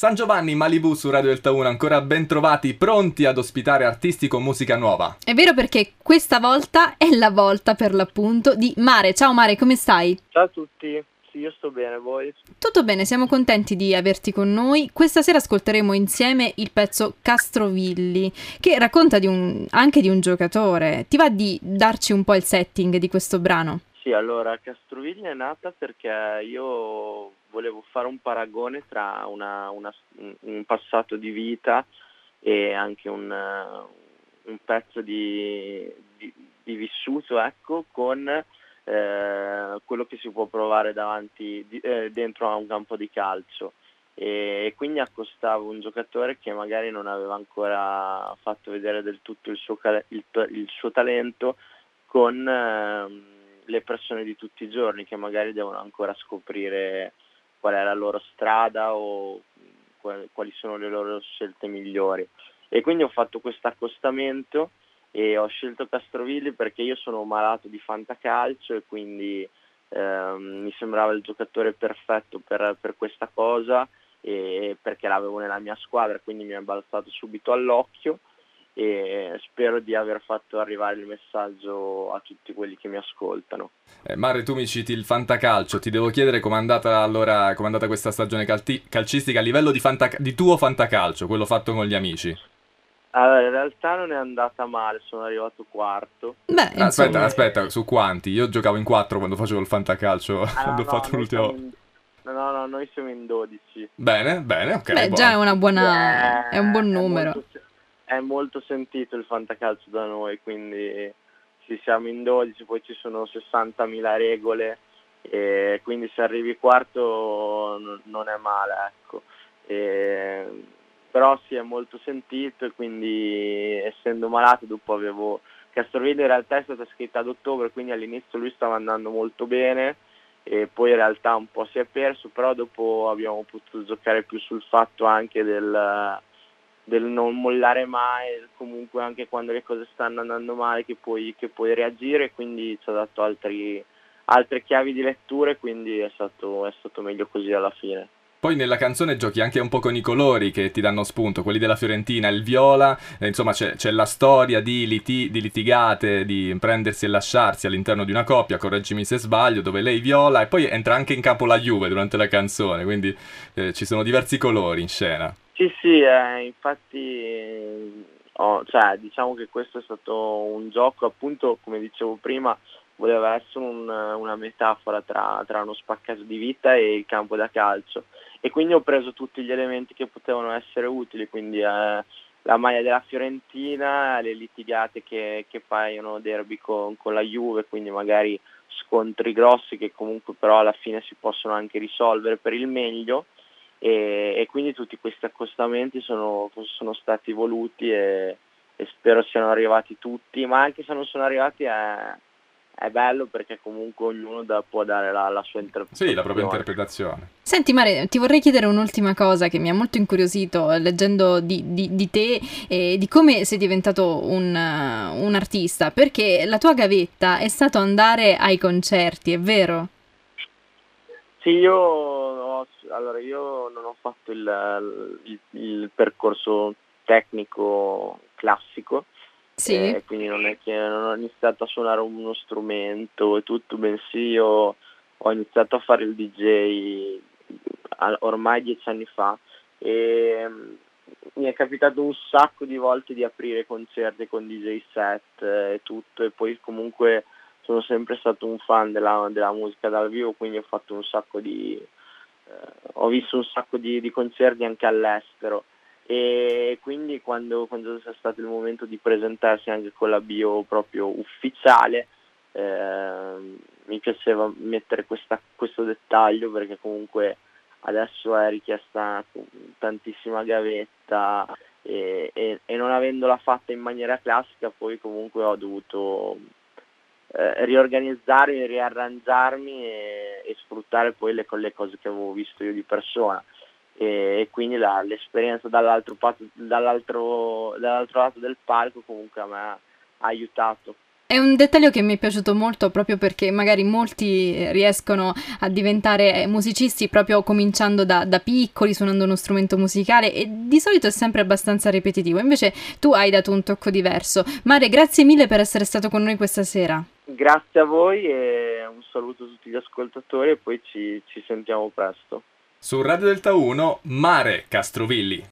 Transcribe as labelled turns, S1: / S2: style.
S1: San Giovanni Malibu su Radio Delta 1, ancora ben trovati, pronti ad ospitare artisti con musica nuova.
S2: È vero perché questa volta è la volta per l'appunto di Mare. Ciao Mare, come stai?
S3: Ciao a tutti. Sì, io sto bene, voi?
S2: Tutto bene, siamo contenti di averti con noi. Questa sera ascolteremo insieme il pezzo Castrovilli, che racconta di un, anche di un giocatore. Ti va di darci un po' il setting di questo brano?
S3: Sì, allora Castrovilli è nata perché io volevo fare un paragone tra una, una, un passato di vita e anche un, un pezzo di, di, di vissuto ecco, con eh, quello che si può provare davanti, di, eh, dentro a un campo di calcio. E, e, quindi accostavo un giocatore che magari non aveva ancora fatto vedere del tutto il suo, il, il suo talento con eh, le persone di tutti i giorni che magari devono ancora scoprire qual è la loro strada o quali sono le loro scelte migliori. E quindi ho fatto questo accostamento e ho scelto Castrovilli perché io sono malato di fantacalcio e quindi ehm, mi sembrava il giocatore perfetto per, per questa cosa e perché l'avevo nella mia squadra, quindi mi è balzato subito all'occhio e spero di aver fatto arrivare il messaggio a tutti quelli che mi ascoltano.
S1: Eh, Mare, tu mi citi il fantacalcio, ti devo chiedere com'è andata, allora, com'è andata questa stagione calti- calcistica a livello di, fanta- di tuo fantacalcio, quello fatto con gli amici.
S3: Allora, in realtà non è andata male, sono arrivato quarto.
S2: Beh,
S1: aspetta, aspetta, su quanti? Io giocavo in quattro quando facevo il fantacalcio,
S3: ah,
S1: quando
S3: no,
S1: ho fatto l'ultimo...
S3: In... No, no, no, noi siamo in 12.
S1: Bene, bene, ok.
S2: Beh,
S1: buono.
S2: già è una buona...
S3: Eh,
S2: è un buon numero.
S3: È molto, è molto sentito il fantacalcio da noi, quindi sì, siamo in 12, poi ci sono 60.000 regole, e quindi se arrivi quarto non è male, ecco. E, però sì, è molto sentito e quindi essendo malato dopo avevo... Castrovillo in realtà è stata scritta ad ottobre, quindi all'inizio lui stava andando molto bene e poi in realtà un po' si è perso, però dopo abbiamo potuto giocare più sul fatto anche del del non mollare mai, comunque anche quando le cose stanno andando male che puoi, che puoi reagire, quindi ci ha dato altri, altre chiavi di lettura e quindi è stato, è stato meglio così alla fine.
S1: Poi nella canzone giochi anche un po' con i colori che ti danno spunto, quelli della Fiorentina, il viola, eh, insomma c'è, c'è, la storia di, liti, di, litigate, di prendersi e lasciarsi all'interno di una coppia, correggimi se sbaglio, dove lei viola e poi entra anche in campo la Juve durante la canzone, quindi eh, ci sono diversi colori in scena.
S3: Sì, sì, eh, infatti oh, cioè, diciamo che questo è stato un gioco, appunto, come dicevo prima, voleva essere un, una metafora tra, tra, uno spaccato di vita e il campo da calcio. E quindi ho preso tutti gli elementi che potevano essere utili, quindi eh, la maglia della Fiorentina, le litigate che, che paiono derby con, con la Juve, quindi magari scontri grossi che comunque però alla fine si possono anche risolvere per il meglio e, e quindi tutti questi accostamenti sono, sono stati voluti e, e, spero siano arrivati tutti, ma anche se non sono arrivati è, è bello perché comunque ognuno da, può dare la, la, sua interpretazione.
S1: Sì, la propria interpretazione.
S2: Senti Mare, ti vorrei chiedere un'ultima cosa che mi ha molto incuriosito leggendo di, di, di te e di come sei diventato un, uh, un artista, perché la tua gavetta è stato andare ai concerti, è vero?
S3: Sì, io allora io non ho fatto il, il, il percorso tecnico classico,
S2: sì.
S3: eh, quindi non è che non ho iniziato a suonare uno strumento e tutto, bensì io ho iniziato a fare il DJ ormai dieci anni fa e mm, mi è capitato un sacco di volte di aprire concerti con DJ set e tutto e poi comunque sono sempre stato un fan della, della musica dal vivo quindi ho fatto un sacco di, ho visto un sacco di, di, concerti anche all'estero. E quindi quando, quando c'è stato il momento di presentarsi anche con la bio proprio ufficiale eh, mi piaceva mettere questa, questo dettaglio perché comunque adesso è richiesta tantissima gavetta e, e, e non avendola fatta in maniera classica poi comunque ho dovuto eh, riorganizzarmi, riarrangiarmi e, e, sfruttare poi le, le, cose che avevo visto io di persona e, e quindi la, l'esperienza dall'altro, dall'altro, dall'altro, lato del palco comunque me ha aiutato
S2: È un dettaglio che mi è piaciuto molto proprio perché magari molti riescono a diventare musicisti proprio cominciando da, da piccoli, suonando uno strumento musicale e di solito è sempre abbastanza ripetitivo. Invece tu hai dato un tocco diverso. Mare, grazie mille per essere stato con noi questa sera.
S3: Grazie a voi e un saluto a tutti gli ascoltatori e poi ci, ci sentiamo presto.
S1: Su Radio Delta 1, Mare Castrovilli.